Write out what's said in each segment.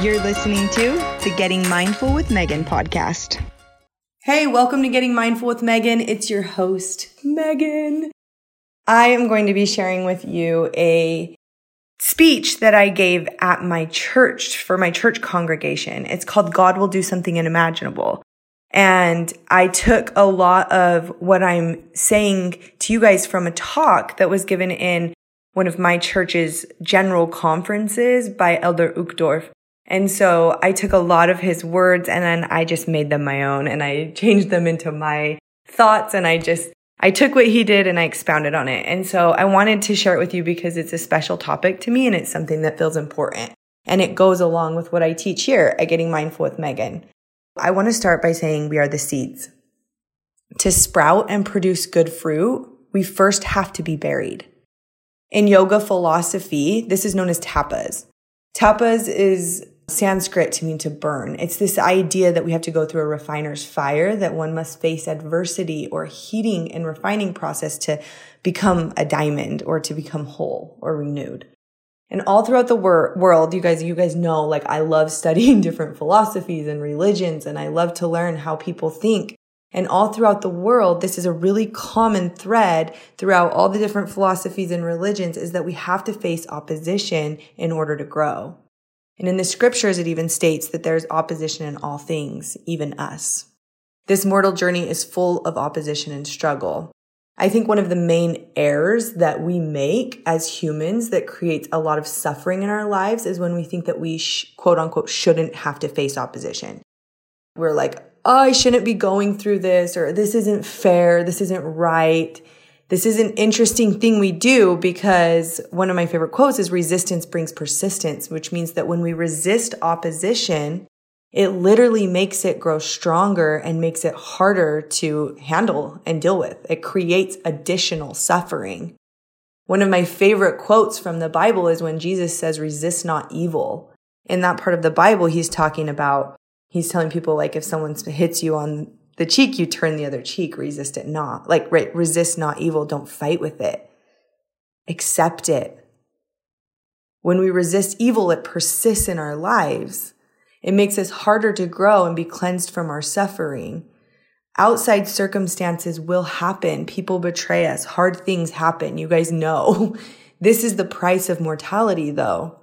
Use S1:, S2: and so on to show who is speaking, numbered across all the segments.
S1: You're listening to the Getting Mindful with Megan podcast.
S2: Hey, welcome to Getting Mindful with Megan. It's your host, Megan. I am going to be sharing with you a speech that I gave at my church for my church congregation. It's called God Will Do Something Unimaginable. And I took a lot of what I'm saying to you guys from a talk that was given in one of my church's general conferences by Elder Uchtdorf. And so I took a lot of his words and then I just made them my own and I changed them into my thoughts and I just, I took what he did and I expounded on it. And so I wanted to share it with you because it's a special topic to me and it's something that feels important. And it goes along with what I teach here at Getting Mindful with Megan. I want to start by saying we are the seeds. To sprout and produce good fruit, we first have to be buried. In yoga philosophy, this is known as tapas. Tapas is Sanskrit to mean to burn. It's this idea that we have to go through a refiner's fire, that one must face adversity or heating and refining process to become a diamond or to become whole or renewed. And all throughout the wor- world, you guys, you guys know, like I love studying different philosophies and religions and I love to learn how people think. And all throughout the world, this is a really common thread throughout all the different philosophies and religions is that we have to face opposition in order to grow. And in the scriptures, it even states that there's opposition in all things, even us. This mortal journey is full of opposition and struggle. I think one of the main errors that we make as humans that creates a lot of suffering in our lives is when we think that we sh- quote unquote shouldn't have to face opposition. We're like, oh, I shouldn't be going through this, or this isn't fair, this isn't right. This is an interesting thing we do because one of my favorite quotes is resistance brings persistence, which means that when we resist opposition, it literally makes it grow stronger and makes it harder to handle and deal with. It creates additional suffering. One of my favorite quotes from the Bible is when Jesus says, resist not evil. In that part of the Bible, he's talking about, he's telling people like if someone hits you on the cheek, you turn the other cheek, resist it not. Like, right, resist not evil, don't fight with it. Accept it. When we resist evil, it persists in our lives. It makes us harder to grow and be cleansed from our suffering. Outside circumstances will happen. People betray us. Hard things happen. You guys know. This is the price of mortality though.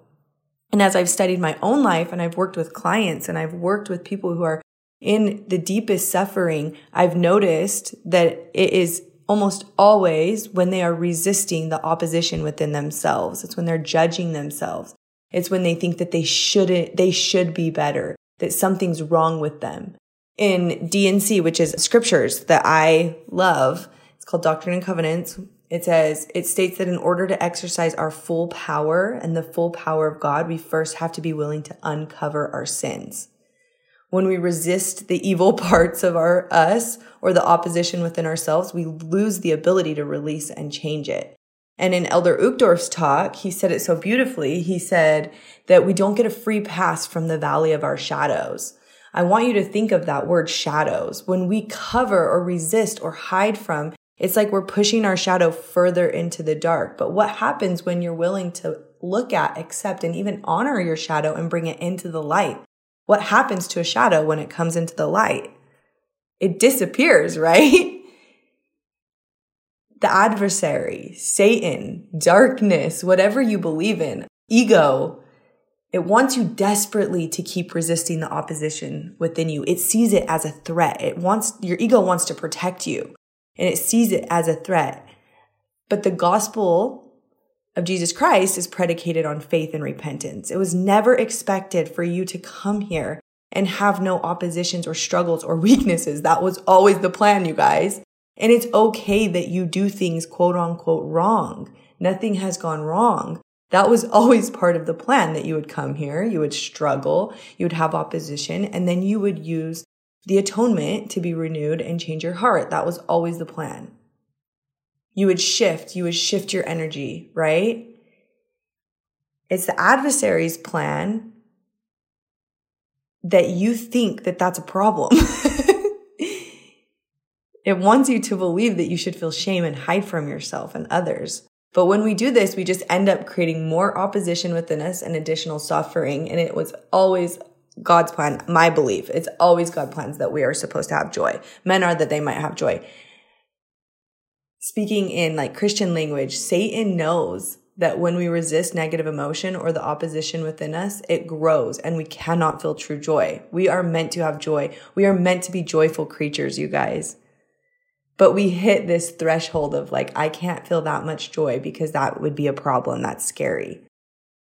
S2: And as I've studied my own life and I've worked with clients and I've worked with people who are in the deepest suffering, I've noticed that it is almost always when they are resisting the opposition within themselves. It's when they're judging themselves. It's when they think that they shouldn't, they should be better, that something's wrong with them. In D&C, which is scriptures that I love, it's called Doctrine and Covenants. It says, it states that in order to exercise our full power and the full power of God, we first have to be willing to uncover our sins. When we resist the evil parts of our us or the opposition within ourselves, we lose the ability to release and change it. And in Elder Uchtdorf's talk, he said it so beautifully. He said that we don't get a free pass from the valley of our shadows. I want you to think of that word shadows. When we cover or resist or hide from, it's like we're pushing our shadow further into the dark. But what happens when you're willing to look at, accept, and even honor your shadow and bring it into the light? What happens to a shadow when it comes into the light? It disappears, right? the adversary, Satan, darkness, whatever you believe in, ego, it wants you desperately to keep resisting the opposition within you. It sees it as a threat. It wants, your ego wants to protect you and it sees it as a threat. But the gospel of Jesus Christ is predicated on faith and repentance. It was never expected for you to come here and have no oppositions or struggles or weaknesses. That was always the plan, you guys. And it's okay that you do things quote unquote wrong. Nothing has gone wrong. That was always part of the plan that you would come here, you would struggle, you would have opposition, and then you would use the atonement to be renewed and change your heart. That was always the plan. You would shift, you would shift your energy, right? It's the adversary's plan that you think that that's a problem. It wants you to believe that you should feel shame and hide from yourself and others. But when we do this, we just end up creating more opposition within us and additional suffering. And it was always God's plan, my belief. It's always God's plans that we are supposed to have joy. Men are that they might have joy. Speaking in like Christian language, Satan knows that when we resist negative emotion or the opposition within us, it grows and we cannot feel true joy. We are meant to have joy. We are meant to be joyful creatures, you guys. But we hit this threshold of like, I can't feel that much joy because that would be a problem. That's scary.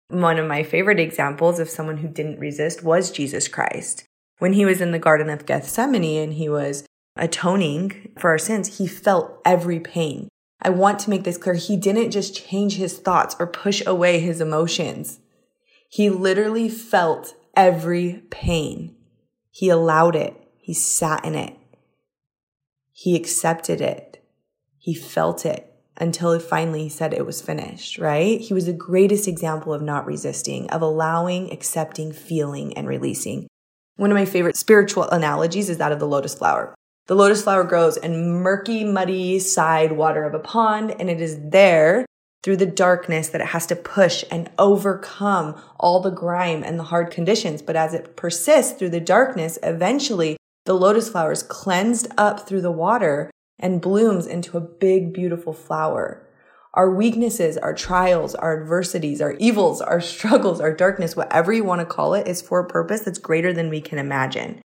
S2: One of my favorite examples of someone who didn't resist was Jesus Christ. When he was in the Garden of Gethsemane and he was atoning for our sins, he felt every pain. I want to make this clear. He didn't just change his thoughts or push away his emotions. He literally felt every pain. He allowed it. He sat in it. He accepted it. He felt it until finally he said it was finished, right? He was the greatest example of not resisting, of allowing, accepting, feeling, and releasing. One of my favorite spiritual analogies is that of the lotus flower. The lotus flower grows in murky, muddy side water of a pond, and it is there through the darkness that it has to push and overcome all the grime and the hard conditions. But as it persists through the darkness, eventually the lotus flower is cleansed up through the water and blooms into a big, beautiful flower. Our weaknesses, our trials, our adversities, our evils, our struggles, our darkness, whatever you want to call it, is for a purpose that's greater than we can imagine.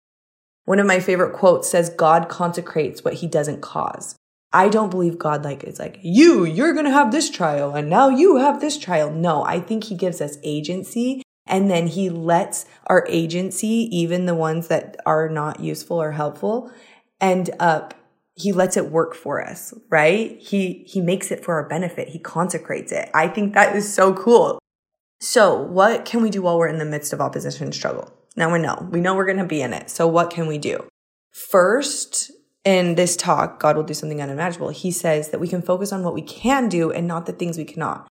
S2: One of my favorite quotes says, God consecrates what he doesn't cause. I don't believe God like is like, you, you're going to have this trial and now you have this trial. No, I think he gives us agency and then he lets our agency, even the ones that are not useful or helpful, end up he lets it work for us, right? He he makes it for our benefit. He consecrates it. I think that is so cool. So, what can we do while we're in the midst of opposition struggle? Now we know. We know we're going to be in it. So what can we do? First, in this talk, God will do something unimaginable. He says that we can focus on what we can do and not the things we cannot.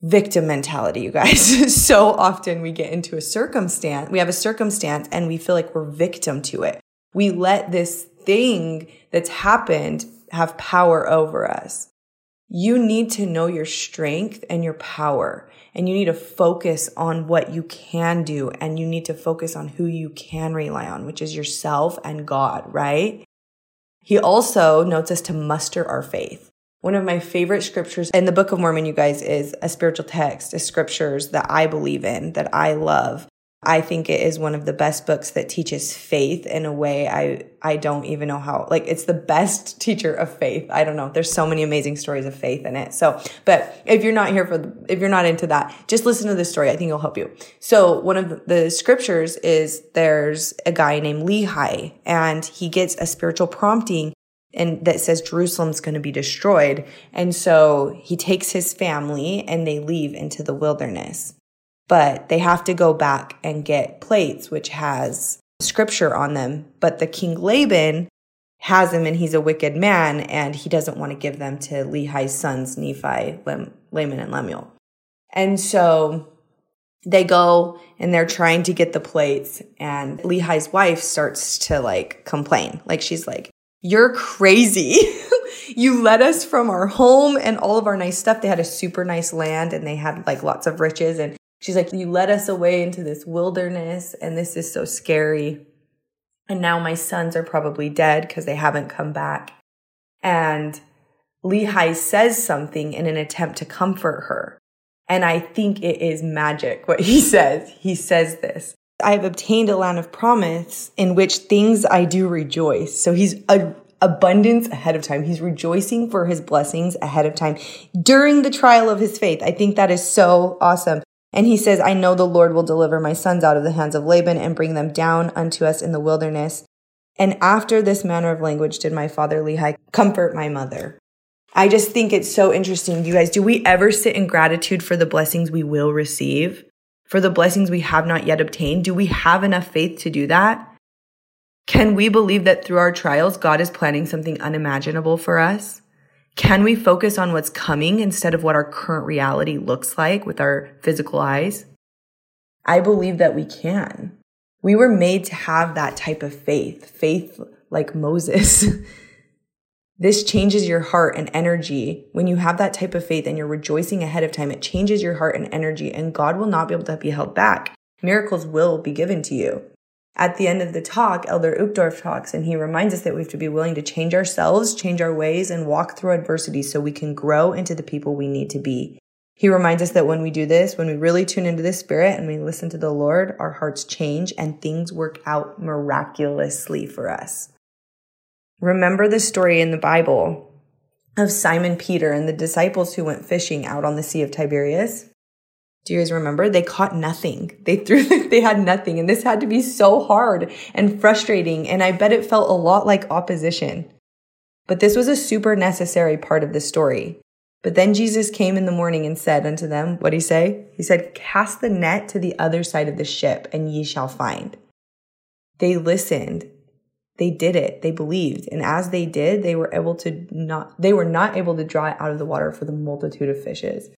S2: Victim mentality, you guys. so often we get into a circumstance, we have a circumstance and we feel like we're victim to it. We let this thing that's happened have power over us. You need to know your strength and your power and you need to focus on what you can do and you need to focus on who you can rely on, which is yourself and God, right? He also notes us to muster our faith. One of my favorite scriptures in the Book of Mormon, you guys, is a spiritual text, is scriptures that I believe in, that I love. I think it is one of the best books that teaches faith in a way I I don't even know how like it's the best teacher of faith. I don't know. There's so many amazing stories of faith in it. So, but if you're not here for if you're not into that, just listen to this story. I think it'll help you. So, one of the scriptures is there's a guy named Lehi and he gets a spiritual prompting and that says Jerusalem's going to be destroyed. And so he takes his family and they leave into the wilderness but they have to go back and get plates, which has scripture on them. But the king Laban has them and he's a wicked man and he doesn't want to give them to Lehi's sons, Nephi, Laman, and Lemuel. And so they go and they're trying to get the plates and Lehi's wife starts to like complain. Like she's like, you're crazy. you led us from our home and all of our nice stuff. They had a super nice land and they had like lots of riches and She's like, You led us away into this wilderness, and this is so scary. And now my sons are probably dead because they haven't come back. And Lehi says something in an attempt to comfort her. And I think it is magic what he says. He says this I have obtained a land of promise in which things I do rejoice. So he's a abundance ahead of time. He's rejoicing for his blessings ahead of time during the trial of his faith. I think that is so awesome. And he says, I know the Lord will deliver my sons out of the hands of Laban and bring them down unto us in the wilderness. And after this manner of language did my father Lehi comfort my mother. I just think it's so interesting. You guys, do we ever sit in gratitude for the blessings we will receive? For the blessings we have not yet obtained? Do we have enough faith to do that? Can we believe that through our trials, God is planning something unimaginable for us? Can we focus on what's coming instead of what our current reality looks like with our physical eyes? I believe that we can. We were made to have that type of faith, faith like Moses. This changes your heart and energy. When you have that type of faith and you're rejoicing ahead of time, it changes your heart and energy and God will not be able to be held back. Miracles will be given to you. At the end of the talk, Elder Uchtdorf talks and he reminds us that we have to be willing to change ourselves, change our ways and walk through adversity so we can grow into the people we need to be. He reminds us that when we do this, when we really tune into the spirit and we listen to the Lord, our hearts change and things work out miraculously for us. Remember the story in the Bible of Simon Peter and the disciples who went fishing out on the Sea of Tiberias? Do you guys remember? They caught nothing. They threw, they had nothing. And this had to be so hard and frustrating. And I bet it felt a lot like opposition. But this was a super necessary part of the story. But then Jesus came in the morning and said unto them, what he say? He said, cast the net to the other side of the ship and ye shall find. They listened they did it. They believed. And as they did, they were able to not, they were not able to draw it out of the water for the multitude of fishes.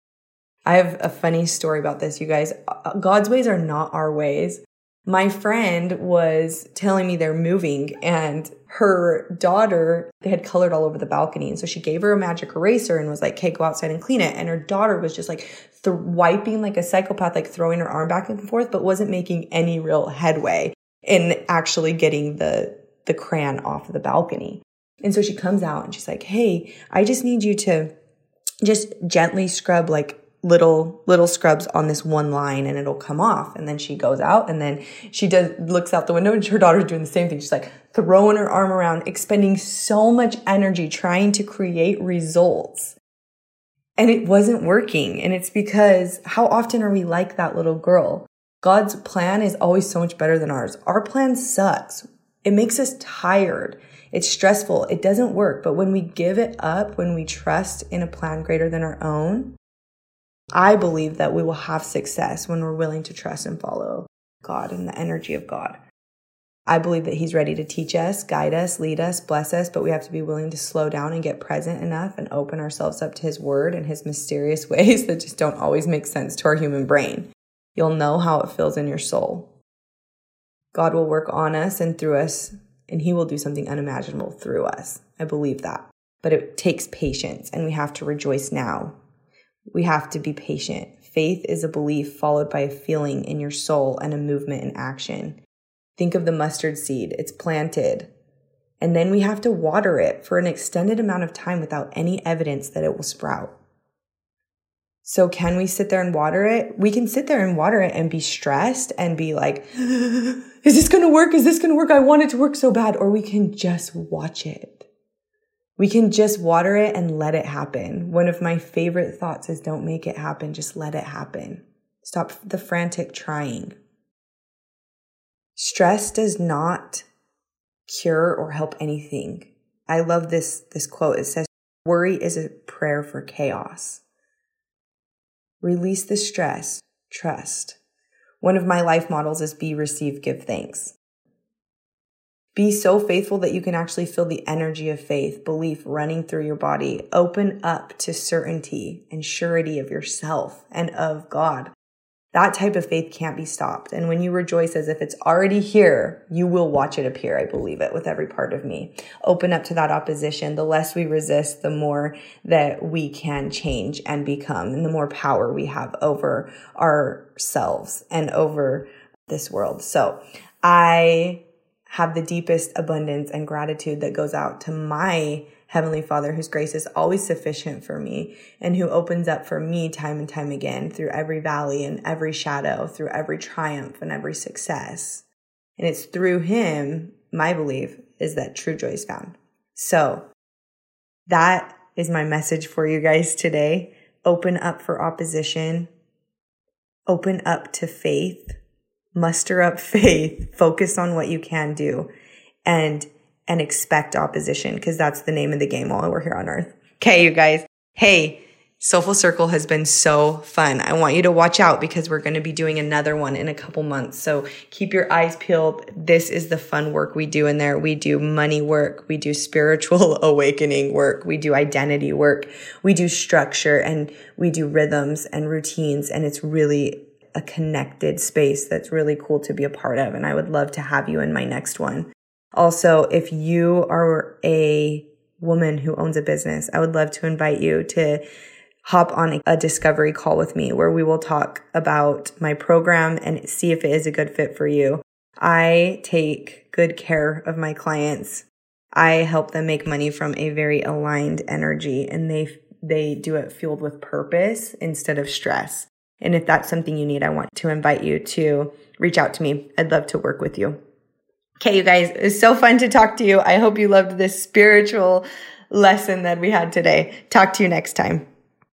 S2: I have a funny story about this, you guys. God's ways are not our ways. My friend was telling me they're moving and her daughter they had colored all over the balcony. And so she gave her a magic eraser and was like, okay, go outside and clean it. And her daughter was just like th- wiping like a psychopath, like throwing her arm back and forth, but wasn't making any real headway in actually getting the the crayon off the balcony. And so she comes out and she's like, Hey, I just need you to just gently scrub like little little scrubs on this one line and it'll come off. And then she goes out and then she does looks out the window and her daughter's doing the same thing. She's like throwing her arm around expending so much energy trying to create results. And it wasn't working. And it's because how often are we like that little girl? God's plan is always so much better than ours. Our plan sucks. It makes us tired. It's stressful. It doesn't work. But when we give it up, when we trust in a plan greater than our own, I believe that we will have success when we're willing to trust and follow God and the energy of God. I believe that He's ready to teach us, guide us, lead us, bless us, but we have to be willing to slow down and get present enough and open ourselves up to His word and His mysterious ways that just don't always make sense to our human brain. You'll know how it feels in your soul. God will work on us and through us, and He will do something unimaginable through us. I believe that. But it takes patience, and we have to rejoice now. We have to be patient. Faith is a belief followed by a feeling in your soul and a movement in action. Think of the mustard seed, it's planted. And then we have to water it for an extended amount of time without any evidence that it will sprout. So can we sit there and water it? We can sit there and water it and be stressed and be like, is this to work? Is this to work? I want it to work so bad. Or we can just watch it. We can just water it and let it happen. One of my favorite thoughts is don't make it happen. Just let it happen. Stop the frantic trying. Stress does not cure or help anything. I love this, this quote. It says, worry is a prayer for chaos. Release the stress. Trust. One of my life models is be, receive, give thanks. Be so faithful that you can actually feel the energy of faith, belief running through your body. Open up to certainty and surety of yourself and of God. That type of faith can't be stopped. And when you rejoice as if it's already here, you will watch it appear. I believe it with every part of me. Open up to that opposition. The less we resist, the more that we can change and become and the more power we have over ourselves and over this world. So I have the deepest abundance and gratitude that goes out to my Heavenly Father, whose grace is always sufficient for me and who opens up for me time and time again through every valley and every shadow, through every triumph and every success. And it's through Him, my belief is that true joy is found. So that is my message for you guys today. Open up for opposition. Open up to faith. Muster up faith. Focus on what you can do. And and expect opposition because that's the name of the game while we're here on earth. Okay, you guys. Hey, Soulful Circle has been so fun. I want you to watch out because we're going to be doing another one in a couple months. So keep your eyes peeled. This is the fun work we do in there. We do money work. We do spiritual awakening work. We do identity work. We do structure and we do rhythms and routines. And it's really a connected space that's really cool to be a part of. And I would love to have you in my next one. Also, if you are a woman who owns a business, I would love to invite you to hop on a discovery call with me where we will talk about my program and see if it is a good fit for you. I take good care of my clients. I help them make money from a very aligned energy and they they do it fueled with purpose instead of stress. And if that's something you need, I want to invite you to reach out to me. I'd love to work with you. Okay, you guys, it's so fun to talk to you. I hope you loved this spiritual lesson that we had today. Talk to you next time.